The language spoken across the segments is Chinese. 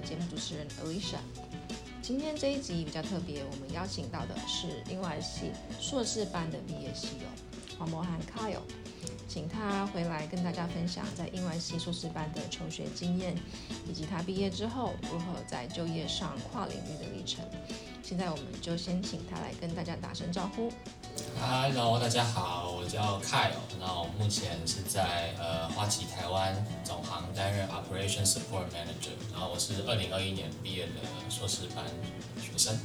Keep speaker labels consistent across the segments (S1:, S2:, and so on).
S1: 节目主持人 Alicia。今天这一集比较特别，我们邀请到的是英外系硕士班的毕业系友黄博涵 Kyle，请他回来跟大家分享在英外系硕士班的求学经验，以及他毕业之后如何在就业上跨领域的历程。现在我们就先请他来跟大家打声招呼。
S2: Hello，大家好，我叫 Kyle，那我目前是在呃花旗台湾总行担任 Operation Support Manager，然后我是二零二一年毕业的硕士班学生。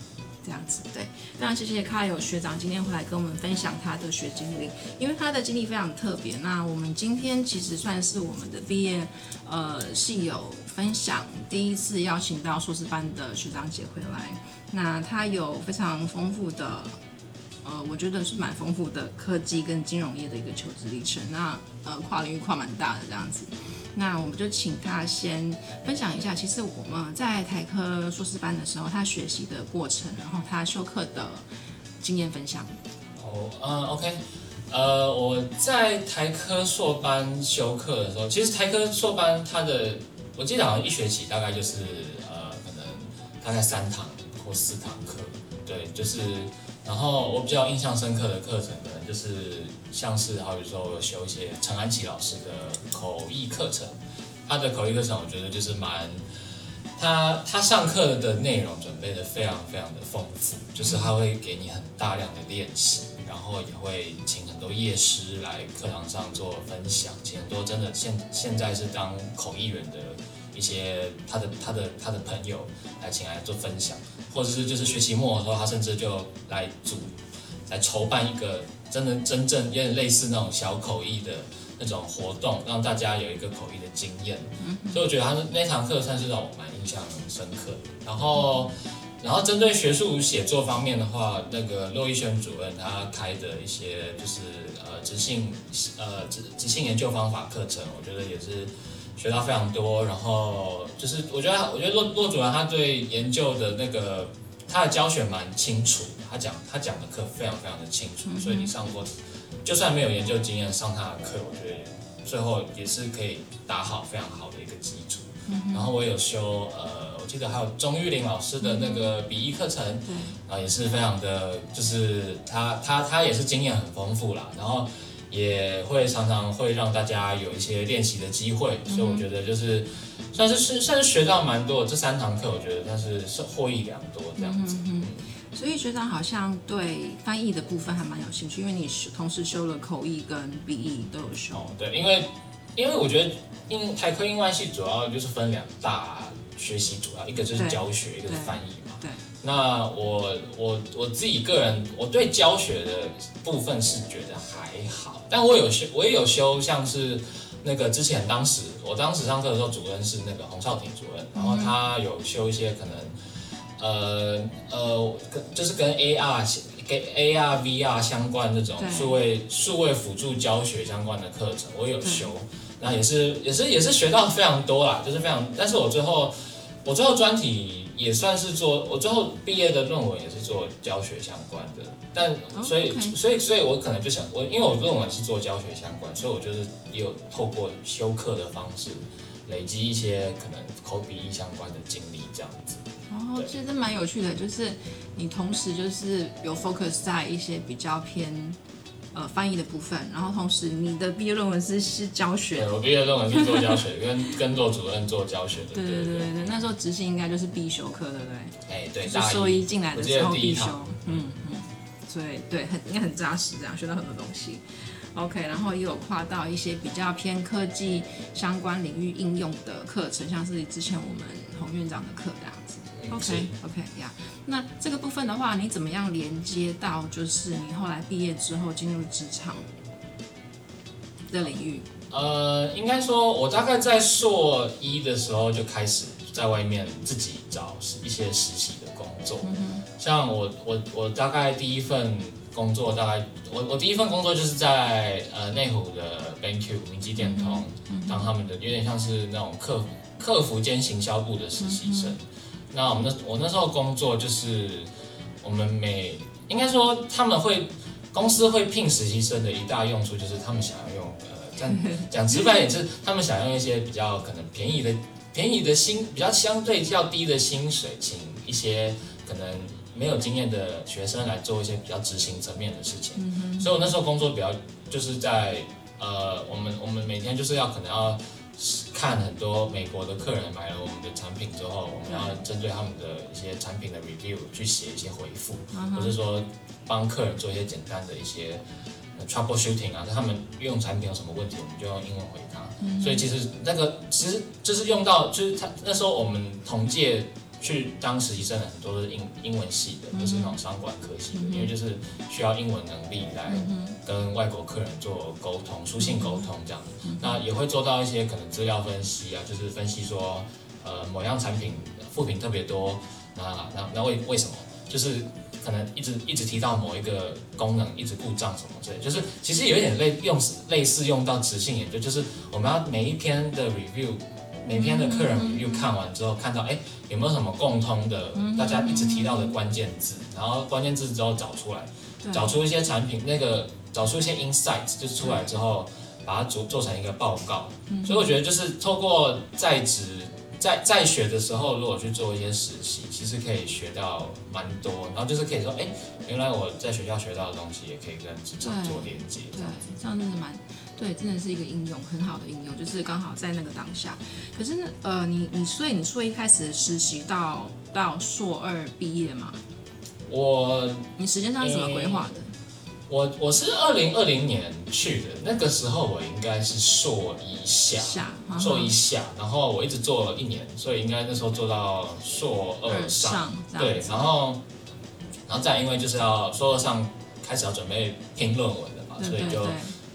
S1: 这样子，对，非常谢谢 Kyle 学长今天回来跟我们分享他的学经历，因为他的经历非常特别。那我们今天其实算是我们的毕业呃系友分享第一次邀请到硕士班的学长姐回来，那他有非常丰富的。呃，我觉得是蛮丰富的科技跟金融业的一个求职历程，那呃跨领域跨蛮大的这样子，那我们就请他先分享一下，其实我们在台科硕士班的时候，他学习的过程，然后他修课的经验分享。
S2: 哦，嗯，OK，呃，我在台科硕班修课的时候，其实台科硕班它的，我记得好像一学期大概就是呃，可能大概三堂四堂课，对，就是。然后我比较印象深刻的课程呢，就是像是好比说我有修一些陈安琪老师的口译课程，他的口译课程我觉得就是蛮，他他上课的内容准备的非常非常的丰富，就是他会给你很大量的练习，然后也会请很多业师来课堂上做分享，请很多真的现现在是当口译员的一些他的他的他的朋友来请来做分享。或者是就是学期末的时候，他甚至就来组来筹办一个真的真正有点类似那种小口译的那种活动，让大家有一个口译的经验。所以我觉得他那堂课算是让我蛮印象深刻。然后，然后针对学术写作方面的话，那个骆一轩主任他开的一些就是呃执性呃执执行研究方法课程，我觉得也是。学到非常多，然后就是我觉得，我觉得骆骆主任他对研究的那个他的教学蛮清楚，他讲他讲的课非常非常的清楚，所以你上过，就算没有研究经验上他的课，我觉得最后也是可以打好非常好的一个基础。然后我有修呃，我记得还有钟玉玲老师的那个笔译课程，然后也是非常的，就是他他他也是经验很丰富啦，然后。也会常常会让大家有一些练习的机会，所以我觉得就是算是是算是学到蛮多。这三堂课我觉得算是是获益良多这样子。
S1: 嗯所以学长好像对翻译的部分还蛮有兴趣，因为你同时修了口译跟笔译都有修。
S2: 哦，对，因为因为我觉得英台科英外系主要就是分两大学习主要，一个就是教学，一个是翻译嘛。
S1: 对。
S2: 那我我我自己个人，我对教学的部分是觉得还好。但我有修，我也有修，像是那个之前当时我当时上课的时候，主任是那个洪少廷主任，然后他有修一些可能，呃呃，跟就是跟 AR 跟 AR VR 相关这种数位数位辅助教学相关的课程，我有修，那也是也是也是学到非常多啦，就是非常，但是我最后我最后专题也算是做，我最后毕业的论文也是做教学相关的。但所以所以所以我可能就想我，因为我论文是做教学相关，所以我就是也有透过修课的方式，累积一些可能口笔译相关的经历这样子。
S1: 然后，其实蛮有趣的，就是你同时就是有 focus 在一些比较偏呃翻译的部分，然后同时你的毕业论文是是教学。
S2: 对，我毕业论文是做教学，跟 跟做主任做教学的。
S1: 对对对对对，那时候执行应该就是必修课，对不对？
S2: 哎，对，
S1: 是硕一进来的时候必修。
S2: 嗯
S1: 嗯。所以对，很应该很扎实，这样学到很多东西。OK，然后也有跨到一些比较偏科技相关领域应用的课程，像是之前我们洪院长的课这样子。OK OK 呀，那这个部分的话，你怎么样连接到就是你后来毕业之后进入职场的领域？
S2: 呃，应该说，我大概在硕一的时候就开始在外面自己找一些实习的工作。像我我我大概第一份工作，大概我我第一份工作就是在呃内湖的 BenQ 明基电通当他们的有点像是那种客服客服兼行销部的实习生。那我们那我那时候工作就是我们每应该说他们会公司会聘实习生的一大用处就是他们想要用呃讲 讲直白点，就是他们想用一些比较可能便宜的、便宜的薪，比较相对较低的薪水，请一些可能没有经验的学生来做一些比较执行层面的事情。所以我那时候工作比较就是在呃，我们我们每天就是要可能要看很多美国的客人买了我们的产品之后，我们要针对他们的一些产品的 review 去写一些回复，或者说帮客人做一些简单的一些。troubleshooting 啊，他们用产品有什么问题，我们就用英文回答。所以其实那个其实就是用到，就是他那时候我们同届去当实习生的很多都是英英文系的，都是那种商管科系的，因为就是需要英文能力来跟外国客人做沟通，书信沟通这样。那也会做到一些可能资料分析啊，就是分析说，呃，某样产品副品特别多，那那那为为什么？就是可能一直一直提到某一个功能一直故障什么之类，就是其实有一点类用类似用到直性研究，就是我们要每一篇的 review，每天的客人 review 看完之后，看到哎有没有什么共通的，大家一直提到的关键字，然后关键字之后找出来，找出一些产品那个找出一些 insight，就是出来之后把它做做成一个报告。所以我觉得就是透过在职。在在学的时候，如果去做一些实习，其实可以学到蛮多，然后就是可以说，哎，原来我在学校学到的东西，也可以跟职场做连接。
S1: 对，这样真的蛮，对，真的是一个应用，很好的应用，就是刚好在那个当下。可是呢，呃，你你所以你说一开始实习到到硕二毕业嘛？
S2: 我，
S1: 你时间上是怎么规划的？
S2: 我我是二零二零年去的，那个时候我应该是硕一下，硕一下，然后我一直做了一年，所以应该那时候做到硕二上，对，然后然后再因为就是要硕二上开始要准备拼论文了嘛，所以就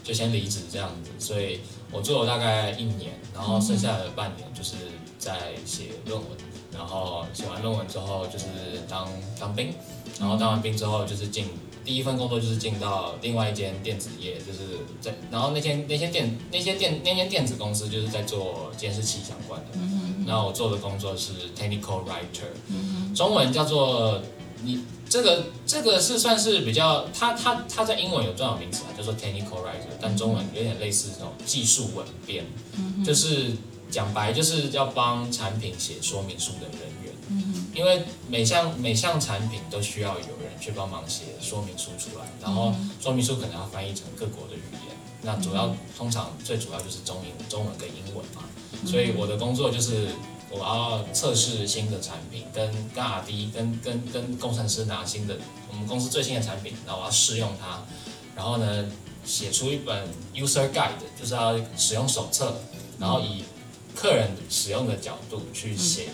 S2: 就先离职这样子，所以我做了大概一年，然后剩下的半年就是在写论文，然后写完论文之后就是当当兵，然后当完兵之后就是进。第一份工作就是进到另外一间电子业，就是在，然后那间那些电那些电那间电子公司就是在做监视器相关的。嗯然后我做的工作是 technical writer，嗯中文叫做你这个这个是算是比较，它它它在英文有专有名词啊，叫做 technical writer，但中文有点类似这种技术文编，嗯就是讲白就是要帮产品写说明书的人员。嗯因为每项每项产品都需要有人。去帮忙写说明书出来，然后说明书可能要翻译成各国的语言，那主要通常最主要就是中英中文跟英文嘛，所以我的工作就是我要测试新的产品，跟跟 R&D 跟跟跟工程师拿新的我们公司最新的产品，然后我要试用它，然后呢写出一本 user guide，就是要使用手册，然后以客人使用的角度去写。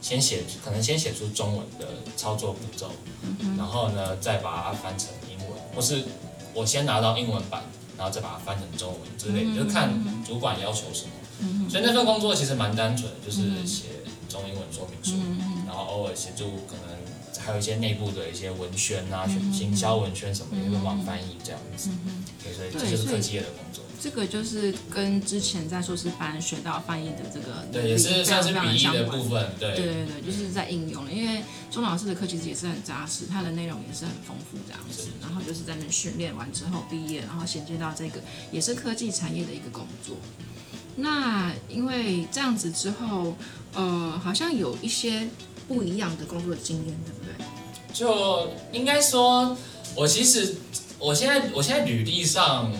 S2: 先写，可能先写出中文的操作步骤，然后呢，再把它翻成英文，或是我先拿到英文版，然后再把它翻成中文之类，就是看主管要求什么。所以那份工作其实蛮单纯，就是写中英文说明书，然后偶尔协助可能还有一些内部的一些文宣啊、行销文宣什么，也会帮翻译这样子。对，所以这就是科技业的工作。
S1: 这个就是跟之前在硕士班学到翻译的这个，
S2: 对，也是算是笔译的部分，对，
S1: 对对对，就是在应用了。因为钟老师的课其实也是很扎实，他的内容也是很丰富这样子。然后就是在那训练完之后毕业，然后衔接到这个也是科技产业的一个工作。那因为这样子之后，呃，好像有一些不一样的工作经验，对不对？
S2: 就应该说，我其实我现在我现在履历上。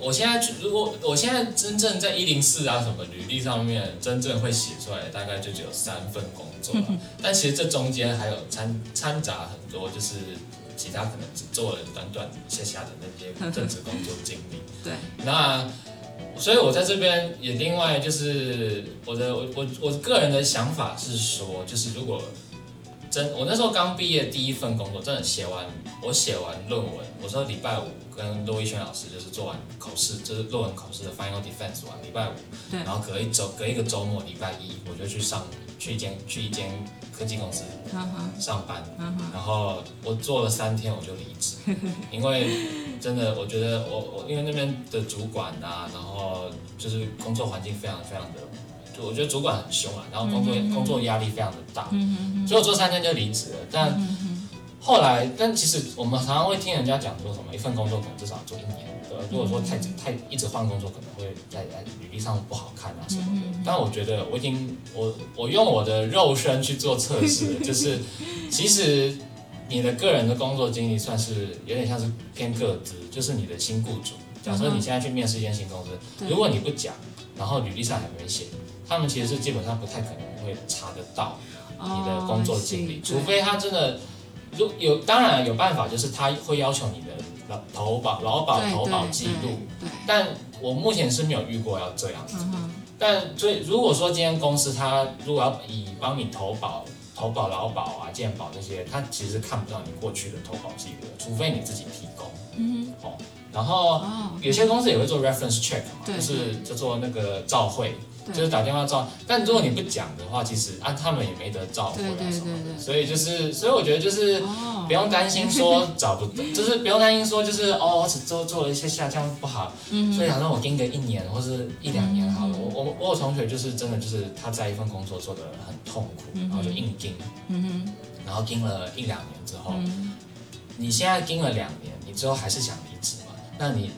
S2: 我现在如果我现在真正在一零四啊什么履历上面真正会写出来，大概就只有三份工作了。但其实这中间还有掺掺杂很多，就是其他可能只做了短短下下的那些政治工作经历。
S1: 对。
S2: 那所以我在这边也另外就是我的我我我个人的想法是说，就是如果真我那时候刚毕业第一份工作，真的写完我写完论文，我说礼拜五。跟陆一轩老师就是做完口试，就是论文口试的 final defense 完，礼拜五，
S1: 对，
S2: 然后隔一周，隔一个周末，礼拜一我就去上去一间去一间科技公司上班，然后我做了三天我就离职，因为真的我觉得我我因为那边的主管啊，然后就是工作环境非常非常的，就我觉得主管很凶啊，然后工作工作压力非常的大，所以我做三天就离职了，但。后来，但其实我们常常会听人家讲说什么，一份工作可能至少做一年，对？如果说太太一直换工作，可能会在在履历上不好看啊什么的。但我觉得我已经我我用我的肉身去做测试，就是 其实你的个人的工作经历算是有点像是偏个资，就是你的新雇主。假设你现在去面试一间新公司，如果你不讲，然后履历上还没写，他们其实是基本上不太可能会查得到你的工作经历，除非他真的。如有当然有办法，就是他会要求你的劳投保、劳保投保记录，但我目前是没有遇过要这样子。但所以如果说今天公司他如果要以帮你投保、投保劳保啊、健保这些，他其实看不到你过去的投保记录，除非你自己提供。嗯哼。哦，然后有些公司也会做 reference check 嘛，就是叫做那个照会。就是打电话照，但如果你不讲的话，其实啊他们也没得照回来什么的，所以就是，所以我觉得就是不用担心说找不到，就是不用担心说就是哦我只做做了一些下降不好，所以想让我盯个一年或是一两年好了。我我我有同学就是真的就是他在一份工作做的很痛苦，然后就硬盯，然后盯了一两年之后，你现在盯了两年，你之后还是想离职嘛？那你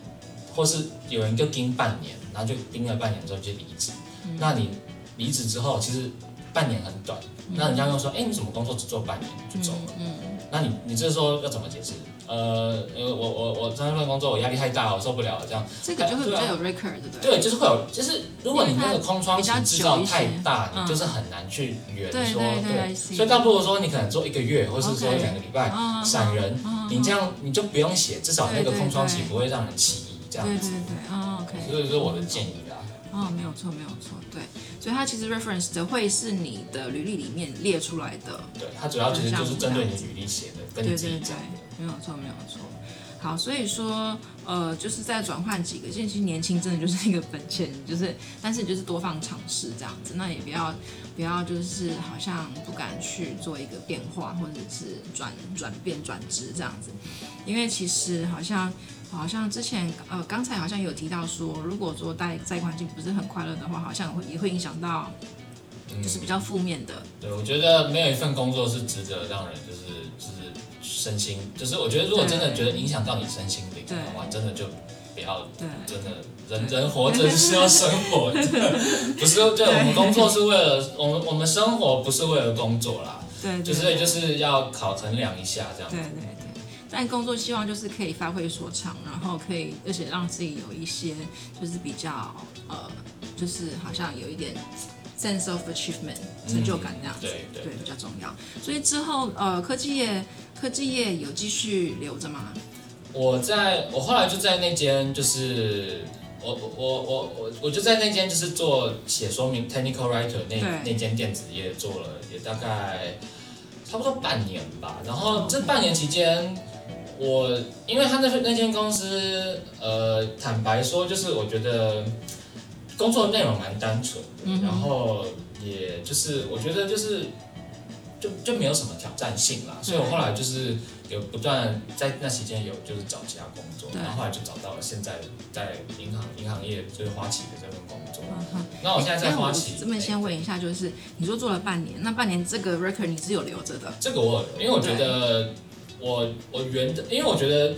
S2: 或是有人就盯半年，然后就盯了半年之后就离职。那你离职之后，其实半年很短。那人家又说，哎，你怎么工作只做半年就走了？嗯，那你你这时候要怎么解释？呃，呃，我我我在那份工作我压力太大，我受不了了，这样。
S1: 这个就会比较有 record，对不
S2: 对？对，就是会有，就是如果你那个空窗期制造太大，你就是很难去圆说对。所以倒不如说你可能做一个月，或是说两个礼拜闪人，你这样你就不用写，至少那个空窗期不会让人起疑，这样子。
S1: 对对对，哦，OK。
S2: 所以说我的建议。
S1: 哦，没有错，没有错，对，所以它其实 reference 的会是你的履历里面列出来的，
S2: 对，它主要其实就是针对你履历写的，跟你自己讲
S1: 的，没有错，没有错。好，所以说，呃，就是在转换几个，其实年轻真的就是一个本钱，就是，但是就是多方尝试这样子，那也不要不要就是好像不敢去做一个变化，或者是转转变转职这样子，因为其实好像。好像之前呃，刚才好像有提到说，如果说在在环境不是很快乐的话，好像会也会影响到，就是比较负面的。
S2: 对，我觉得没有一份工作是值得让人就是就是身心，就是我觉得如果真的觉得影响到你身心灵的话，真的就不要。对，真的人人活着是要生活，的，不是对，我们工作是为了我们我们生活不是为了工作啦。
S1: 对，
S2: 就是就是要考衡量一下这样。
S1: 对对。但工作希望就是可以发挥所长，然后可以，而且让自己有一些就是比较呃，就是好像有一点 sense of achievement 成就感那样子，
S2: 对对，
S1: 比较重要。所以之后呃，科技业科技业有继续留着吗？
S2: 我在我后来就在那间，就是我我我我我我就在那间就是做写说明 technical writer 那那间电子业做了也大概差不多半年吧，然后这半年期间。我因为他那那间公司，呃，坦白说，就是我觉得工作内容蛮单纯的，然后也就是我觉得就是就就没有什么挑战性啦，所以我后来就是有不断在那期间有就是找其他工作，然后后来就找到了现在在银行银行业就是花旗的这份工作。那我现在在花旗，
S1: 这边先问一下，就是你说做了半年，那半年这个 record 你是有留着的？
S2: 这个我因为我觉得。我我圆的，因为我觉得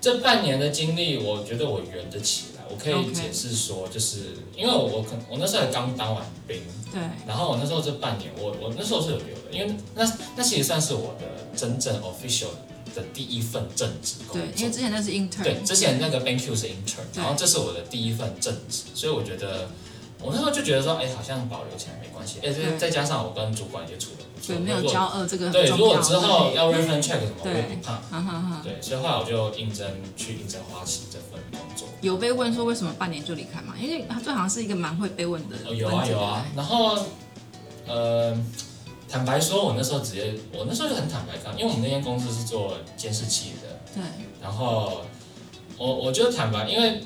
S2: 这半年的经历，我觉得我圆得起来。我可以解释说，就是因为我我可我那时候刚当完兵，
S1: 对，
S2: 然后我那时候这半年，我我那时候是有留的，因为那那其实算是我的真正 official 的第一份正职工作。
S1: 对，因为之前那是 intern，
S2: 对，之前那个 Bank U 是 intern，然后这是我的第一份正职，所以我觉得。我那时候就觉得说，哎，好像保留起来没关系，哎，再再加上我跟主管也处的不错，
S1: 对，没有骄傲这个
S2: 对，如果之后要 reference check 什么，我也不怕，对，所以后来我就应征去应征花旗这份工作。
S1: 有被问说为什么半年就离开吗？因为他这好像是一个蛮会被问的。
S2: 有啊有啊，然后呃，坦白说，我那时候直接，我那时候就很坦白讲，因为我们那间公司是做监视器的，
S1: 对，
S2: 然后我我就坦白，因为。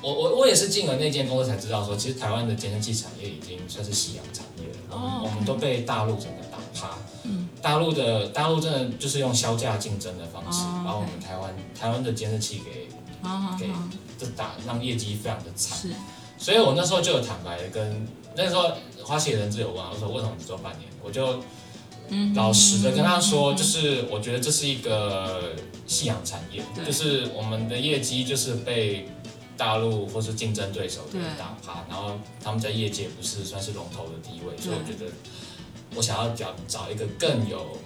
S2: 我我我也是进了那间公司才知道说，其实台湾的监视器产业已经算是夕阳产业了。哦。我们都被大陆整个打趴。嗯。大陆的大陆真的就是用销价竞争的方式，把我们台湾台湾的监视器给给就打，让业绩非常的惨。是。所以我那时候就有坦白的跟那时候花旗人资有问我说为什么只做半年？我就老实的跟他说，就是我觉得这是一个夕阳产业，就是我们的业绩就是被大陆或是竞争对手给打趴，然后他们在业界不是算是龙头的地位，所以我觉得我想要找找一个更有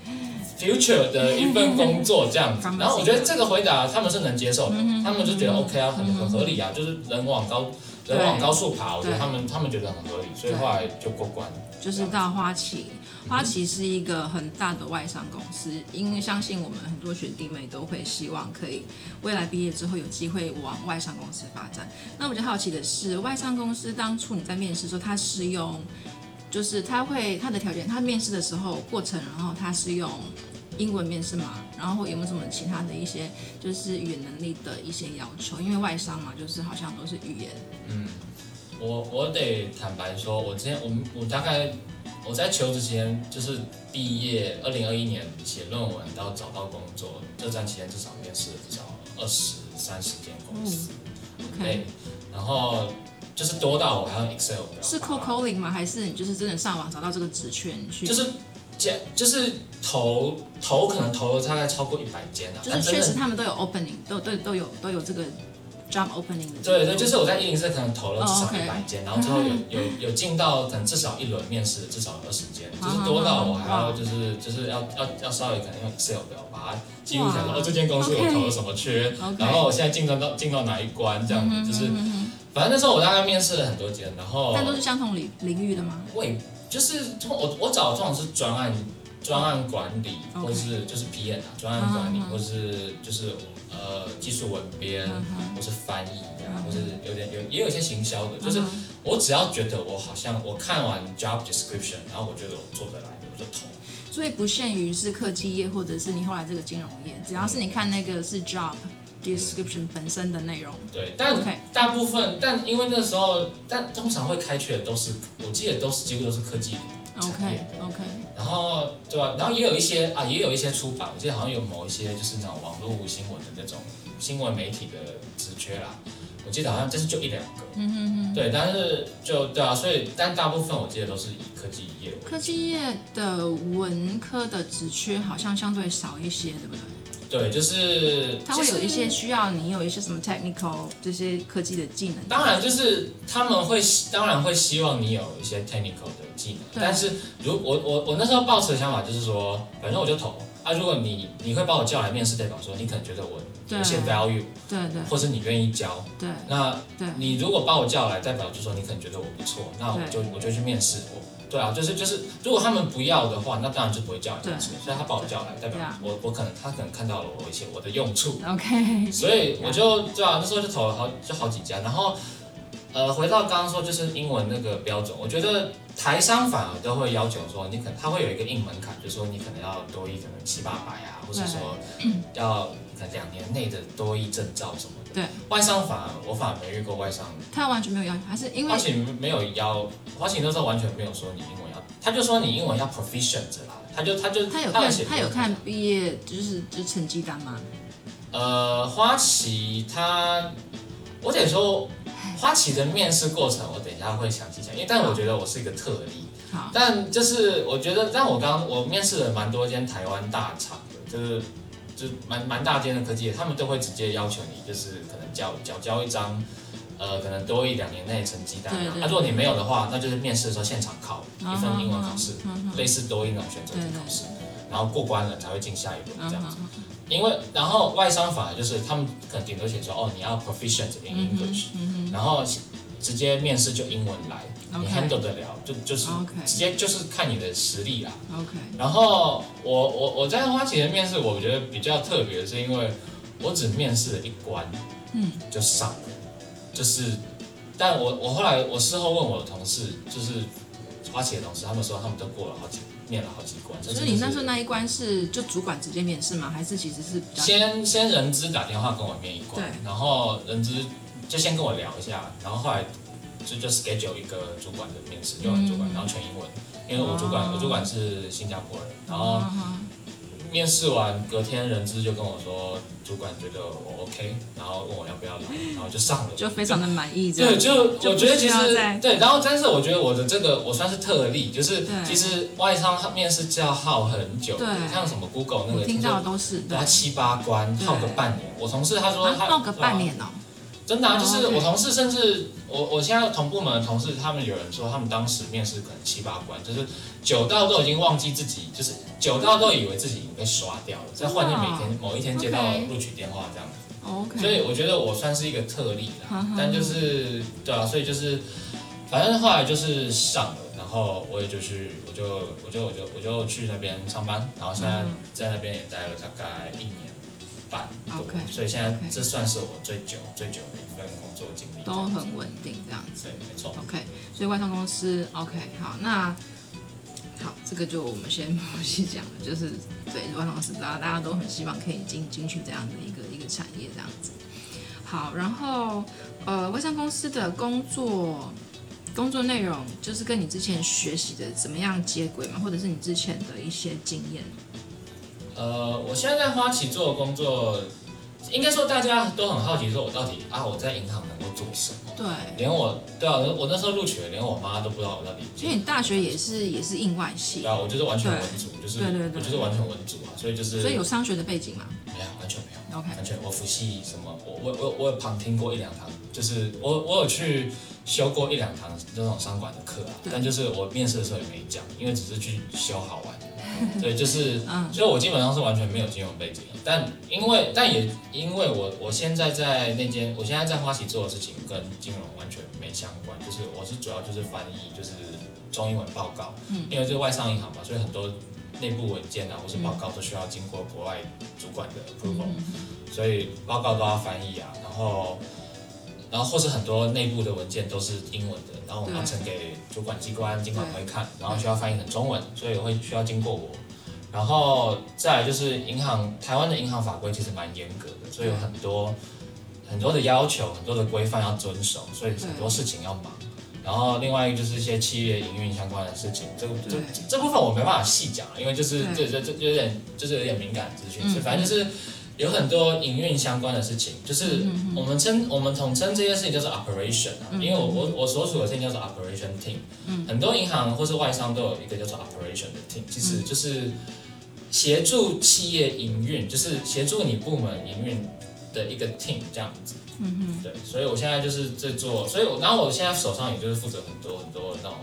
S2: future 的一份工作这样子然后我觉得这个回答他们是能接受的，他们就觉得 OK 啊，很很合理啊，就是人往高人往高处爬，我觉得他们他们觉得很合理，所以后来就过关。
S1: 就是到花旗，花旗是一个很大的外商公司，因为相信我们很多学弟妹都会希望可以未来毕业之后有机会往外商公司发展。那我就好奇的是，外商公司当初你在面试的时候，它是用，就是他会他的条件，他面试的时候过程，然后他是用英文面试嘛，然后有没有什么其他的一些就是语言能力的一些要求？因为外商嘛，就是好像都是语言，嗯
S2: 我我得坦白说，我之前我们我大概我在求职前就是毕业，二零二一年写论文到找到工作这段期间，至少面试了至少二十三十间公司，
S1: 嗯。
S2: 对
S1: OK，，
S2: 然后就是多到我还要 Excel 表
S1: 是 cold calling 吗？还是你就是真的上网找到这个职缺你去？
S2: 就是加就是投投可能投了大概超过一百间啊，
S1: 就是
S2: 但
S1: 确实他们都有 opening，都都都有都有这个 job opening 的。
S2: 对对，就是我在一零四可能投了至
S1: 哦
S2: 少一百间，然后之后有有有进到可能至少一轮面试的至少二十间，就是多到我还要就是就是要要要稍微可能用 Excel 表把它记录下来，哦这间公司我投了什么缺然后我现在进到到进到哪一关这样子，就是反正那时候我大概面试了很多间，然后
S1: 但都是相同领领域的吗？
S2: 会就是我我找的这种是专案专案管理或是就是 PM 啊，专案管理或是就是呃技术文编，或是翻译啊
S1: 嗯，
S2: 或是有点有也有一些行销的，就是我只要觉得我好像我看完 job description，然后我觉得我做得来，我就投。
S1: 所以不限于是科技业，或者是你后来这个金融业，只要是你看那个是 job description 本身的内容。
S2: 对，但大部分，但因为那时候，但通常会开缺的都是，我记得都是几乎都是科技产
S1: OK
S2: 业。
S1: OK，
S2: 然后对吧、然后也有一些啊，也有一些出版，我记得好像有某一些就是那种网络新闻的那种新闻媒体的职缺啦。我记得好像这是就一两个，
S1: 嗯哼哼。
S2: 对，但是就对啊，所以但大部分我记得都是以科技业。
S1: 科技业的文科的职缺好像相对少一些，对不对？
S2: 对，就是
S1: 它会有一些需要你有一些什么 technical 这些科技的技能。
S2: 当然，就是他们会希当然会希望你有一些 technical 的技能，但是如我我我那时候抱持的想法就是说，反正我就投啊。如果你你会把我叫来面试，代表说你可能觉得我有一些 value，
S1: 对对
S2: 或是你愿意教。
S1: 对
S2: 那你如果把我叫来，代表就是说你可能觉得我不错，那我就我就去面试我。对啊，就是就是，如果他们不要的话，那当然就不会叫你面试。所以他把我叫来，代表我我可能他可能看到了我一些我的用处。
S1: OK，
S2: 所以我就对啊，那时候就投了好就好几家，然后呃回到刚刚说就是英文那个标准，我觉得台商反而都会要求说你可能他会有一个硬门槛，就是说你可能要多一可能七八百啊，或者说要两年内的多一证照什么的。
S1: 对，
S2: 外商反而我反而没遇过外商，
S1: 他完全没有要求，还是因为
S2: 花旗没有要，花旗那时候完全没有说你英文要，他就说你英文要 proficient 啦，他就他就
S1: 他有看
S2: 写
S1: 他有看毕业就是就是成绩单吗？
S2: 呃，花旗他，我得说，花旗的面试过程，我等一下会详细讲，因为但我觉得我是一个特例，
S1: 好，
S2: 但就是我觉得，但我刚我面试了蛮多间台湾大厂的，就是就蛮蛮大间的科技，他们都会直接要求你，就是可能交交交一张。呃，可能多一两年内成绩单啊，
S1: 对对
S2: 啊如果你没有的话，那就是面试的时候现场考
S1: 嗯
S2: 一份英文考试，类似多一那种选择题考试，然后过关了才会进下一轮
S1: 嗯
S2: 这样子。
S1: 哼，
S2: 因为然后外商反而就是他们可能顶多写说哦你要 proficient in
S1: 嗯
S2: English，、
S1: 嗯
S2: 然后直接面试就英文来 handle 得了，就就是直接就是看你的实力啦。
S1: OK，
S2: 然后我我我在花旗的面试，我觉得比较特别的是因为我只面试了一关
S1: 嗯，
S2: 就上了，就是，但我我后来我事后问我的同事，就是花旗的同事，他们说他们都过了好几面了好几关，
S1: 所以你那时候那一关是就主管直接面试吗？还是其实是比较
S2: 先先人资打电话跟我面一关，然后人资就先跟我聊一下，然后后来就就 schedule 一个主管的面试，就很主管，
S1: 嗯。
S2: 然后全英文，因为我主管、
S1: 哦
S2: 我主管是新加坡人，然后面试完隔天人资就跟我说，主管觉得我 OK，然后问我要不要来，然后就上了。
S1: 就非常的满意，这
S2: 对，就
S1: 就
S2: 我觉得其实对，然后但是我觉得我的这个我算是特例，就是其实外商面试就要耗很久，
S1: 对。
S2: 像什么 Google 那个听
S1: 到都是对。
S2: 都要，七八关，耗个半年。我同事他说他
S1: 啊闹个半年哦，
S2: 真的啊，
S1: 哦
S2: 就是我同事，甚至我我现在同部门的同事，他们有人说，他们当时面试可能七八关，就是久到都已经忘记自己，就是久到都以为自己已经被刷掉了，在换念每天某一天接到录取电话这样。子。所以我觉得我算是一个特例啦但就是对啊，所以就是反正后来就是上了，然后我也就去，我就我就我就我就去那边上班，然后现在
S1: 嗯。
S2: 在那边也待了大概一年半多
S1: OK，
S2: 所以现在这算是我最久最久的一份工作经历。
S1: 都很稳定这样子。
S2: 对，没错。
S1: OK，所以外商公司 OK 好，那好，这个就我们先 不细讲了，就是对外商公司，大家大家都很希望可以进进去这样的一个一个产业这样子。好，然后呃，外商公司的工作工作内容就是跟你之前学习的怎么样接轨嘛，或者是你之前的一些经验。
S2: 呃，我现在在花旗做的工作，应该说大家都很好奇，说我到底啊我在银行能够做什么？
S1: 对，
S2: 连我对啊，我那时候录取了，连我妈都不知道我到底。
S1: 因为你大学也是也是应外系
S2: 对，啊，我就是完全文组，就是
S1: 对对对
S2: 我就是完全文组啊，所以就是
S1: 所以有商学的背景吗
S2: 没有完全没有
S1: ，？OK，
S2: 完全我辅系什么，我我我我有旁听过一两堂，就是我我有去修过一两堂这种商管的课啊，但就是我面试的时候也没讲，因为只是去修好玩。对，就是，
S1: 嗯。
S2: 所以我基本上是完全没有金融背景的，但因为但也因为我我现在在那间，我现在在花旗做的事情跟金融完全没相关，就是我是主要就是翻译，就是中英文报告，
S1: 嗯。
S2: 因为就是外商银行嘛，所以很多内部文件啊或是报告都需要经过国外主管的 approval，、所以报告都要翻译啊，然后。然后或是很多内部的文件都是英文的，然后我们呈给主管机关，经管会看，然后需要翻译成中文，所以会需要经过我。然后再来就是银行，台湾的银行法规其实蛮严格的，所以有很多很多的要求，很多的规范要遵守，所以很多事情要忙。然后另外一个就是一些企业营运相关的事情，这个这
S1: 对
S2: 这部分我没办法细讲，因为就是这
S1: 对
S2: 这这有点就是有点敏感资讯，
S1: 嗯
S2: 所以反正就是有很多营运相关的事情，就是
S1: 嗯
S2: 我们称我们统称这件事情叫做 operation 啊，
S1: 嗯。
S2: 因为我我我所属的 team 叫做 operation team，
S1: 嗯。
S2: 很多银行或是外商都有一个叫做 operation 的 team，其
S1: 嗯。
S2: 实就是协助企业营运，就是协助你部门营运的一个 team 这样子。
S1: 嗯哼，
S2: 对，所以我现在就是在做，所以我然后我现在手上也就是负责很多很多那种，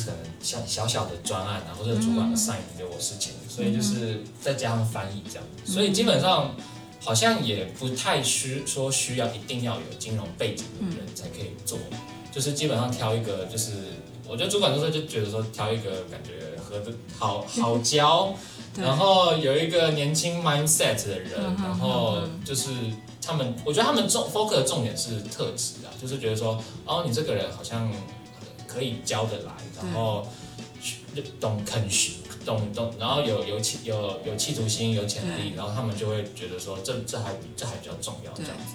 S2: 就是可能像小小的专案啊，或者主管 assign 给我事情，所以就是再加上翻译这样，所以基本上好像也不太需说需要一定要有金融背景的人才可以做，就是基本上挑一个就是。我觉得主管都是就觉得说挑一个感觉合的好好 教，然后有一个年轻 mindset 的人，
S1: 嗯
S2: 然后
S1: 嗯
S2: 就是他们，我觉得他们重 focus 的重点是特质啊，就是觉得说，哦，你这个人好像可以教得来，然后懂肯学，懂懂，然后有有企有有企图心，有潜力，然后他们就会觉得说，这这还这还比较重要，这
S1: 对
S2: 样子。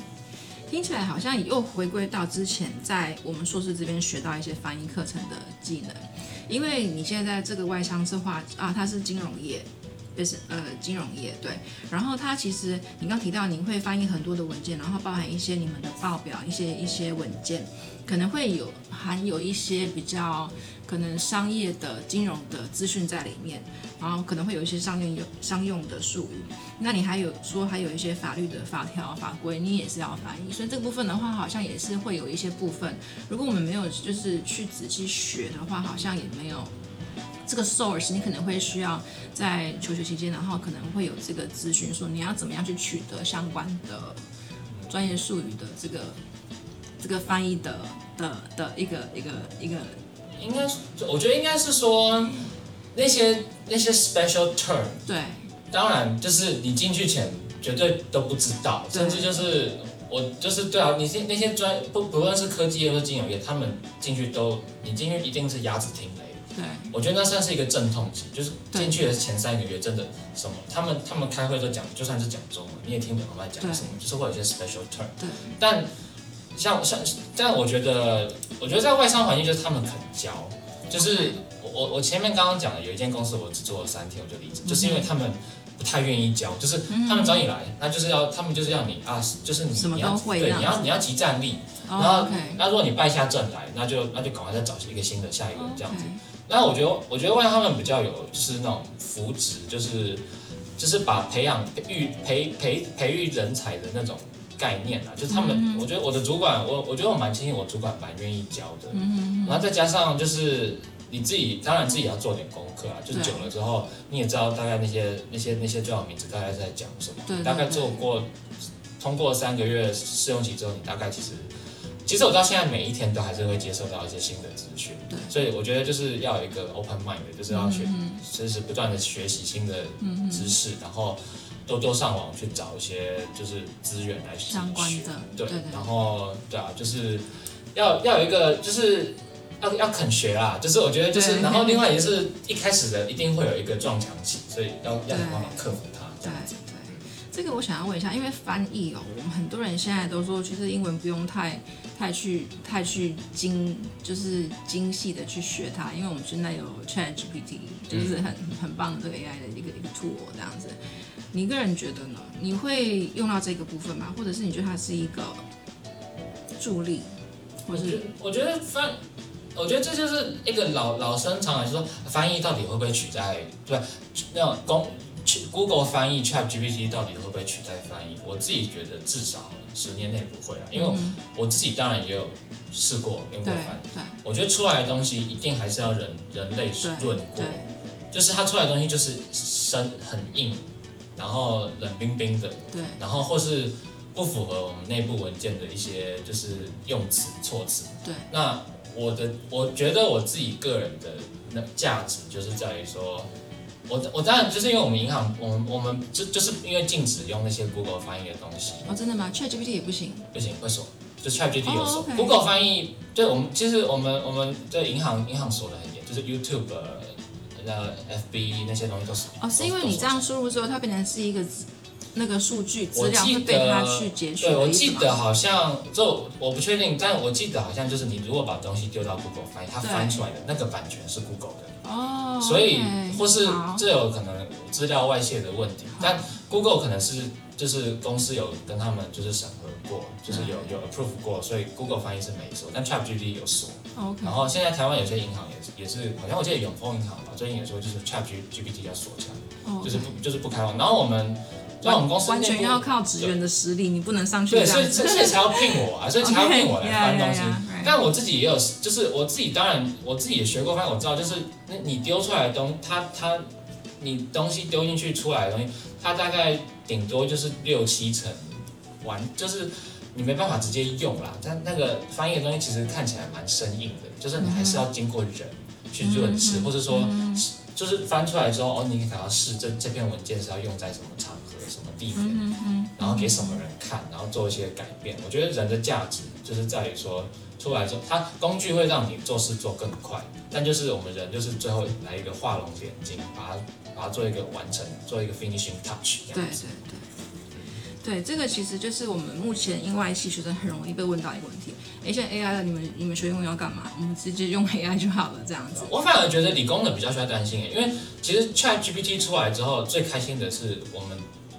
S1: 听起来好像又回归到之前在我们硕士这边学到一些翻译课程的技能，因为你现在在这个外商策划啊，它是金融业。呃金融业对，然后它其实你刚提到您会翻译很多的文件，然后包含一些你们的报表、一些一些文件，可能会有含有一些比较可能商业的金融的资讯在里面，然后可能会有一些商用有商用的术语，那你还有说还有一些法律的法条法规，你也是要翻译，所以这个部分的话，好像也是会有一些部分，如果我们没有就是去仔细学的话，好像也没有这个 source，你可能会需要在求学期间，然后可能会有这个咨询，说你要怎么样去取得相关的专业术语的这个这个翻译的的的一个一个一个
S2: 应该是，我觉得应该是说那些那些 special term，
S1: 对
S2: 当然就是你进去前绝对都不知道，甚至就是我就是对啊，你那那些专不不论是科技业或是金融业，他们进去都你进去一定是鸭子听雷。
S1: 对。
S2: 我觉得那算是一个阵痛期，就是进去的前三个月真的什么，他们他们开会都讲，就算是讲中文，你也听不懂他们在讲什么，就是会有一些 special term。
S1: 对。
S2: 但像像，但我觉得，我觉得在外商环境就是他们肯教，就是我我我前面刚刚讲的有一间公司我只做了三天我就离职，就是因为他们不太愿意教，就是他们找你来，那就是要他们就是要你啊，就是你你要对你要你要集战力，然后那如果你败下阵来，那就那就赶快再找一个新的下一个这样子。那我觉得，我觉得万他们比较有就是那种福祉，就是就是把培养培育培培培育人才的那种概念啊，就是他们，我觉得我的主管，我我觉得我蛮庆幸我主管蛮愿意教的，嗯然后再加上就是你自己，当然自己要做点功课啊，就是久了之后你也知道大概那些那些那些最好名字大概在讲什么，
S1: 对对
S2: 大概做过通过三个月试用期之后，你大概其实。其实我到现在每一天都还是会接受到一些新的资讯，
S1: 对。
S2: 所以我觉得就是要有一个 open mind，就是要去
S1: 嗯
S2: 就是不断的学习新的
S1: 嗯
S2: 知识，然后多多上网去找一些就是资源来学
S1: 相关的
S2: 对，然后对啊，就是要要有一个就是要要肯学啦，就是我觉得就是，然后另外也是一开始的一定会有一个撞墙期，所以要要想办法克服它，这
S1: 对
S2: 样子。
S1: 对，这个我想要问一下，因为翻译哦，我们很多人现在都说，其实英文不用太太去太去精，就是精细的去学它，因为我们现在有 Chat GPT，就是很很棒的这个 AI 的一个一个 tool 这样子。你个人觉得呢？你会用到这个部分吗？或者是你觉得它是一个助力，或
S2: 我觉得
S1: 是
S2: 我觉得翻，我觉得这就是一个老老生常谈，说翻译到底会不会取代，对吧？那种公 Google 翻译 Chat GPT 到底会不会取代翻译？我自己觉得至少十年内不会啊，因为我自己当然也有试过用过翻译，
S1: 对。
S2: 我觉得出来的东西一定还是要人人类
S1: 对
S2: 论过，就是它出来的东西就是生很硬，然后冷冰冰的，
S1: 对。
S2: 然后或是不符合我们内部文件的一些就是用词措辞。
S1: 对，
S2: 那我的我觉得我自己个人的那价值就是在于说，我我当然就是因为我们银行，我们我们就就是因为禁止用那些 Google 翻译的东西，
S1: 哦，真的吗？Chat GPT 也不行。
S2: 不行会锁，就 ChatGPT 有锁、Google 翻译对我们其实我们我们对银行银行锁的很严，就是 YouTube 呃 FB 那些东西都是
S1: 哦，是因为你这样输入之后，它变成是一个那个数据资料会被它去截取
S2: 对，我记得好像就我不确定，但我记得好像就是你如果把东西丢到 Google 翻译，它翻出来的那个版权是 Google 的，
S1: 哦，
S2: 所以或是这有可能资料外泄的问题，但 Google 可能是就是公司有跟他们就是审核过，就是有有 approve 过，所以 Google 翻译是没锁，但 ChatGPT 有锁。
S1: OK，
S2: 然后现在台湾有些银行也是也是，好像我记得永丰银行吧，最近也说就是 ChatGPT 要锁起来，
S1: 哦
S2: 就是不就是不开放。然后我们那我们公司
S1: 完全要靠职员的实力，你不能上去
S2: 对。所以所以才要聘我啊，所以才要 聘我来翻东西但我自己也有，就是我自己当然我自己也学过翻，我知道就是那你丢出来的东，它它你东西丢进去出来的东西，它大概顶多就是六七成完，就是你没办法直接用啦。但那个翻译的东西其实看起来蛮生硬的，就是你还是要经过人去润饰，或者说就是翻出来之后，哦，你可能要试这这篇文件是要用在什么场合、什么地点。然后给什么人看，然后做一些改变。我觉得人的价值就是在于说，出来之后，它工具会让你做事做更快，但就是我们人就是最后来一个画龙点睛，把它把它做一个完成，做一个 finishing touch 这
S1: 对
S2: 样子。
S1: 对对。对，这个其实就是我们目前英外系学生很容易被问到一个问题。哎，现在 AI 了，你们你们学英文要干嘛？我们直接用 AI 就好了，这样子。
S2: 我反而觉得理工的比较需要担心，因为其实 Chat GPT 出来之后，最开心的是我们，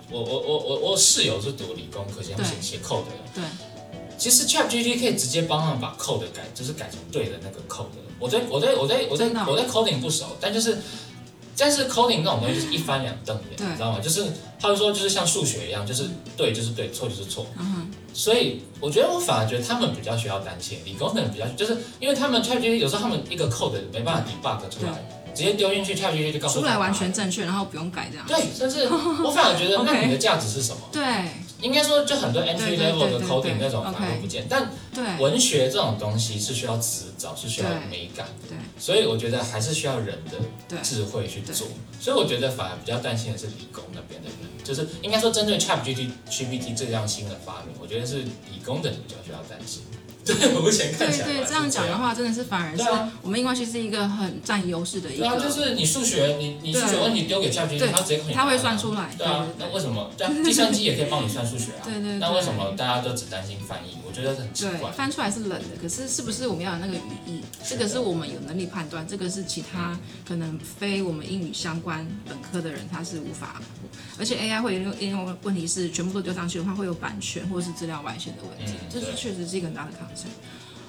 S2: 我我我我我室友是读理工科技，他们写
S1: 对
S2: 写 code 的。
S1: 对，
S2: 其实 Chat GPT 可以直接帮他们把 code 改，就是改成对的那个 code。我在我在我在我对
S1: 真的哦
S2: 我在 coding 不熟，但就是但是 coding 那种东西就是一翻两瞪眼，你知道吗？就是他就说就是像数学一样，就是对就是对，错就是错。
S1: 嗯，
S2: 所以我觉得我反而觉得他们比较需要担心，理工的人比较就是因为他们 Chat GPT 有时候他们一个 code 没办法 debug 出来，直接丢进去 Chat GPT 就告诉他
S1: 出来完全正确，然后不用改这样。
S2: 对，甚至我反而觉得 那你的价值是什么？
S1: 对
S2: 应该说就很多 entry level 的 coding 那种反而不见，但
S1: 对。
S2: 文学这种东西是需要词藻，是需要美感，
S1: 对。
S2: 所以我觉得还是需要人的智慧去做。所以我觉得反而比较担心的是理工那边的人，就是应该说针对 Chat GPT GPT 这样新的发明，我觉得是理工的人比较需要担心。对，目前看起来
S1: 对对，这样讲的话，真的是反而是
S2: 啊
S1: 我们英文系是一个很占优势的一
S2: 对啊，
S1: 个，
S2: 就是你数学，你你数学问题丢给 ChatGPT，
S1: 对
S2: 它直接帮你答案啊
S1: 它会算出来
S2: 对那为什么？计算机也可以帮你算数学啊。
S1: 对对对
S2: 那为什么大家都只担心翻译？我觉得很奇
S1: 对
S2: 怪。
S1: 翻出来是冷的，可是是不是我们要有那个语义？这个是我们有能力判断，这个是其他可能非我们英语相关本科的人他是无法。而且 AI 会有应用问题是全部都丢上去的话，会有版权或者是资料外泄的问题，
S2: 嗯
S1: 这是确实是一个很大的 concern。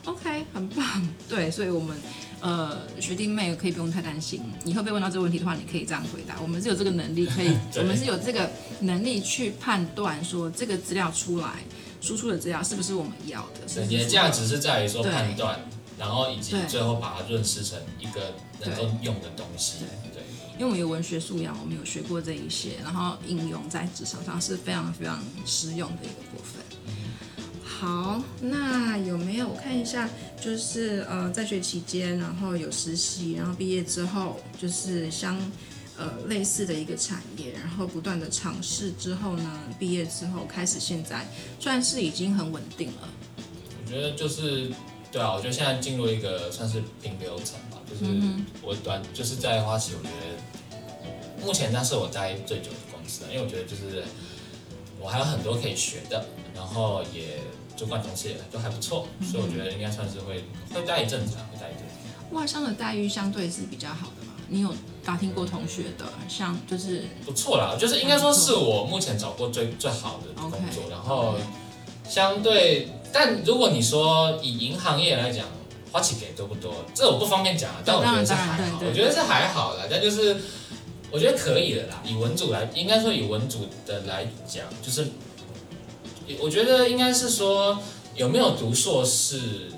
S1: OK，很棒，对，所以我们呃学弟妹可以不用太担心，以后被问到这个问题的话，你可以这样回答，我们是有这个能力，可以，我们是有这个能力去判断说这个资料出来输出的资料是不是我们要的，
S2: 你的价值是在于说判断，然后以及最后把它润饰成一个能够用的东西。对，
S1: 因为我们有文学素养，我们有学过这一些，然后应用在职场上是非常非常实用的一个部分。好，那有没有我看一下，就是呃在学期间，然后有实习，然后毕业之后就是相呃类似的一个产业，然后不断的尝试之后呢，毕业之后开始现在算是已经很稳定了。
S2: 我觉得就是对啊，我觉得现在进入一个算是平流层，就是
S1: 嗯
S2: 我短就是在花旗，我觉得目前那是我待最久的公司了，因为我觉得就是我还有很多可以学的，然后也主管同事也都还不错，所以我觉得应该算是会会待一阵子啊，会待一阵子。
S1: 外商的待遇相对是比较好的嘛？你有打听过同学的，像就是
S2: 不错啦，就是应该说是我目前找过最最好的工作然后相对，但如果你说以银行业来讲，花旗给多不多？这我不方便讲啊，但我觉得是还好，我觉得是还好啦，但就是我觉得可以的啦。以文组来，应该说以文组的来讲，就是我觉得应该是说有没有读硕士。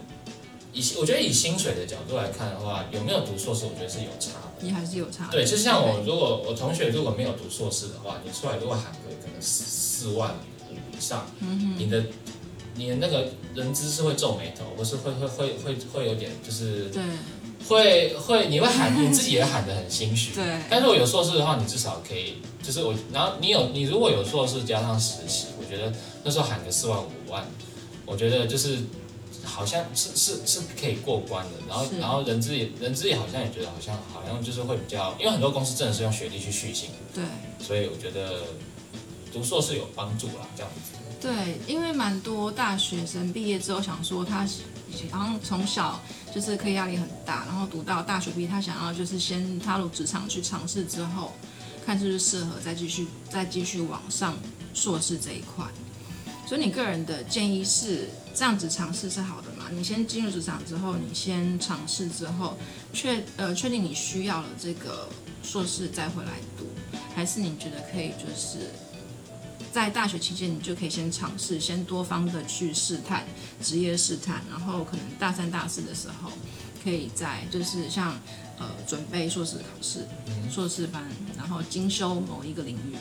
S2: 以我觉得以薪水的角度来看的话，有没有读硕士，我觉得是有差的。
S1: 你还是有差的。
S2: 对，就像我，如果我同学如果没有读硕士的话，你出来如果喊个可能四四万五以上，
S1: 嗯
S2: 你的你的那个人资是会皱眉头，或是会会会会会有点就是
S1: 对
S2: 会会你会喊 你自己也喊得很心虚。
S1: 对
S2: 但是我有硕士的话，你至少可以，就是我，然后你有你如果有硕士加上实习，我觉得那时候喊个四万五万，我觉得就是好像是是是可以过关的。然后然后人资也人资也好像也觉得好像好像就是会比较，因为很多公司真的是用学历去续薪，
S1: 对
S2: 所以我觉得读硕士有帮助啦，这样子。
S1: 对，因为蛮多大学生毕业之后想说他好像从小就是课业压力很大，然后读到大学毕业，他想要就是先踏入职场去尝试之后，看是不是适合，再继续再继续往上硕士这一块。所以你个人的建议是这样子尝试是好的嘛？你先进入职场之后，你先尝试之后，确呃确定你需要了这个硕士再回来读，还是你觉得可以就是在大学期间，你就可以先尝试，先多方的去试探职业试探，然后可能大三、大四的时候，可以在就是像呃准备硕士考试、硕士班，然后精修某一个领域。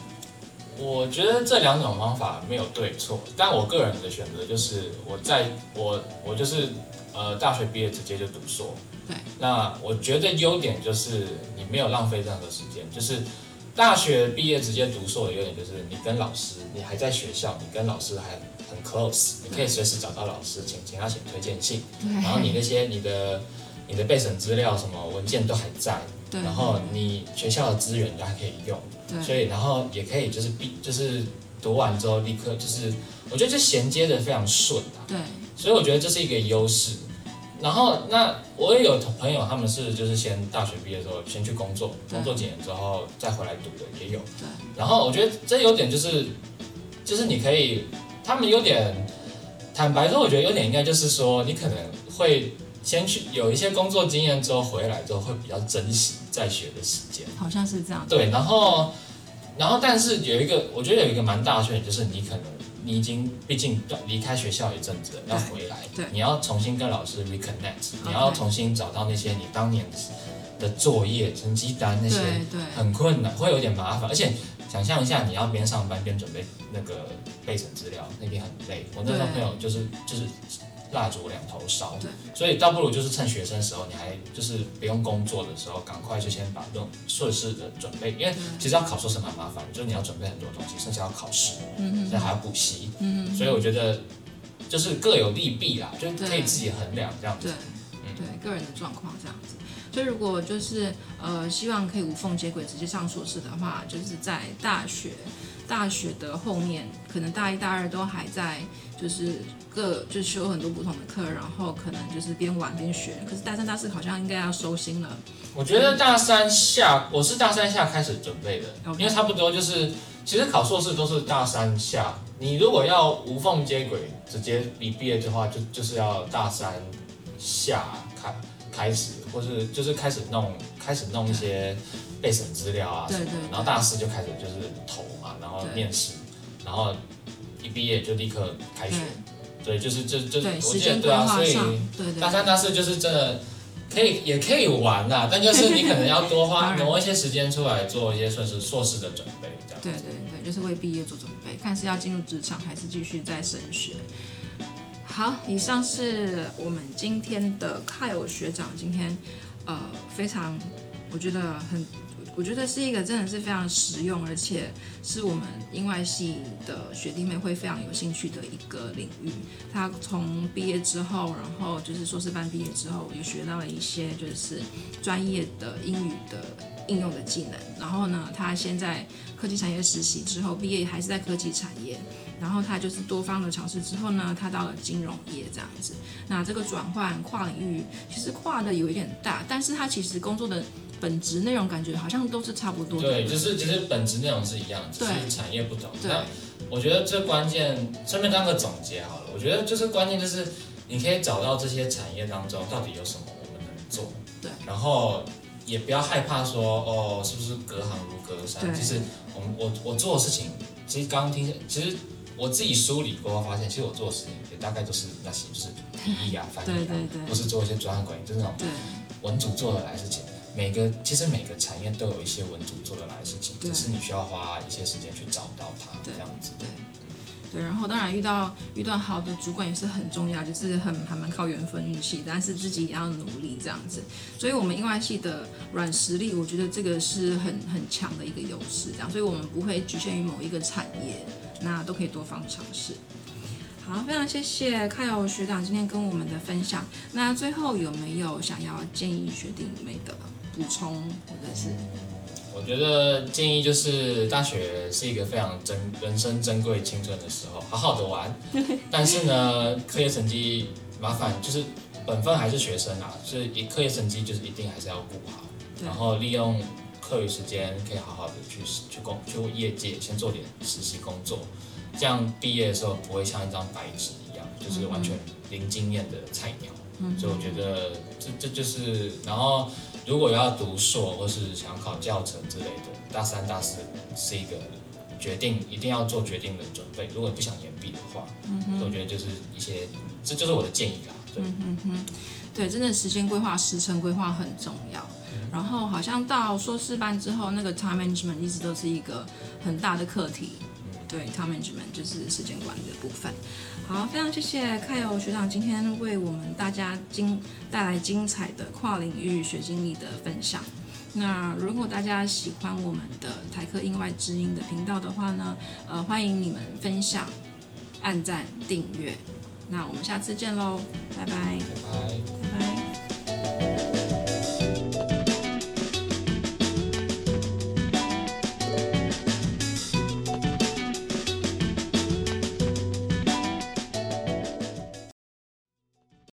S2: 我觉得这两种方法没有对错，但我个人的选择就是我在我我就是呃大学毕业直接就读硕。
S1: 对。
S2: 那我觉得优点就是你没有浪费任何时间，就是大学毕业直接读硕的优点就是你跟老师，你还在学校，你跟老师还很 close，你可以随时找到老师，请请他写推荐信，然后你那些你的你的备审资料什么文件都还在，然后你学校的资源都还可以用。所以然后也可以就是毕就是读完之后立刻就是，我觉得这衔接的非常顺啊，
S1: 对。
S2: 所以我觉得这是一个优势。然后那我也有朋友，他们是就是先大学毕业之后先去工作，工作几年之后再回来读的也有。
S1: 对
S2: 然后我觉得这有点就是就是你可以，他们有点坦白说，我觉得有点应该就是说你可能会先去有一些工作经验之后回来之后会比较珍惜在学的时间。
S1: 好像是这样。
S2: 对，然后，然后，但是有一个，我觉得有一个蛮大的缺点，就是你可能你已经毕竟离开学校一阵子了，要回来，
S1: 对。
S2: 你要重新跟老师 reconnect，你要重新找到那些你当年的作业、成绩单那些，很困难，会有点麻烦，而且想象一下，你要边上班边准备那个备审资料，那边很累。我那时候朋友就是就是蜡烛两头烧，
S1: 对，
S2: 所以倒不如就是趁学生时候，你还就是不用工作的时候，赶快就先把这种硕士的准备，因为其实要考硕士蛮麻烦的，就是你要准备很多东西，甚至要考试，
S1: 嗯
S2: 现在还要补习，
S1: 嗯
S2: 所以我觉得就是各有利弊啦，就
S1: 对
S2: 可以自己衡量这样子。
S1: 对，对个人的状况这样子。所以如果就是呃希望可以无缝接轨直接上硕士的话，就是在大学大学的后面，可能大一大二都还在就是各就修很多不同的课，然后可能就是边玩边学。可是大三大四好像应该要收心了。
S2: 我觉得大三下，我是大三下开始准备的因为差不多就是，其实考硕士都是大三下。你如果要无缝接轨，直接离毕业的话，就就是要大三下开开始，或是就是开始弄开始弄一些备审资料啊什么的，
S1: 对对对
S2: 然后大四就开始就是投嘛，然后面试，然后一毕业就立刻开学。对，就是就就
S1: 对，
S2: 我
S1: 时间规
S2: 记得对啊，所以
S1: 对对
S2: 大三、大四就是真的可以，也可以玩啦，但就是你可能要多花 挪一些时间出来做一些算是硕士的准备，这样。
S1: 对对对，就是为毕业做准备，看是要进入职场还是继续在升学。好，以上是我们今天的 Kyle 学长，今天呃非常，我觉得很，我觉得是一个真的是非常实用，而且是我们英外系的学弟妹会非常有兴趣的一个领域。他从毕业之后，然后就是硕士班毕业之后，也学到了一些就是专业的英语的应用的技能。然后呢，他现在科技产业实习之后，毕业还是在科技产业。然后他就是多方的尝试之后呢，他到了金融业这样子。那这个转换跨领域，其实跨的有一点大，但是他其实工作的本质内容感觉好像都是差不多的。
S2: 对，就是其实本质内容是一样，只是产业不同。
S1: 对
S2: 那我觉得最关键，顺便当个总结好了。我觉得就是关键就是你可以找到这些产业当中到底有什么我们能做，
S1: 对，
S2: 然后也不要害怕说哦是不是隔行如隔山。
S1: 对
S2: 其实我们我我做的事情，其实刚刚听，其实我自己梳理过后发现，其实我做的事情也大概都是那些，就是笔译啊、翻译啊，不是做一些专案管理，就是那种
S1: 对
S2: 文组做的来的事情。每个其实每个产业都有一些文组做得来的事情，
S1: 对
S2: 只是你需要花一些时间去找到它，
S1: 对
S2: 这样子。
S1: 对对，然后当然遇到遇到好的主管也是很重要，就是很还蛮靠缘分运气，但是自己也要努力这样子。所以我们英外系的软实力，我觉得这个是很很强的一个优势，这样，所以我们不会局限于某一个产业，那都可以多方尝试。好，非常谢谢凯友学长今天跟我们的分享。那最后有没有想要建议学弟妹的补充，或者是
S2: 我觉得建议就是大学是一个非常珍人生珍贵青春的时候，好好的玩。但是呢，课业成绩麻烦就是本分还是学生啊，就是以课业成绩就是一定还是要顾好，然后利用课余时间可以好好的去去工去业界先做点实习工作，这样毕业的时候不会像一张白纸一样，就是完全零经验的菜鸟。所以我觉得这这就是，然后如果要读硕或是想考教程之类的，大三大四是一个决定一定要做决定的准备。如果你不想延毕的话，我觉得就是一些，这就是我的建议啦。对，
S1: 对，真的时间规划、时程规划很重要。然后好像到硕士班之后，那个 time management 一直都是一个很大的课题。对，time management 就是时间管理的部分。好，非常谢谢凯友学长今天为我们大家精带来精彩的跨领域学经历的分享。那如果大家喜欢我们的台科英外知音的频道的话呢，呃，欢迎你们分享、按赞、订阅。那我们下次见喽，拜拜。
S2: 拜拜。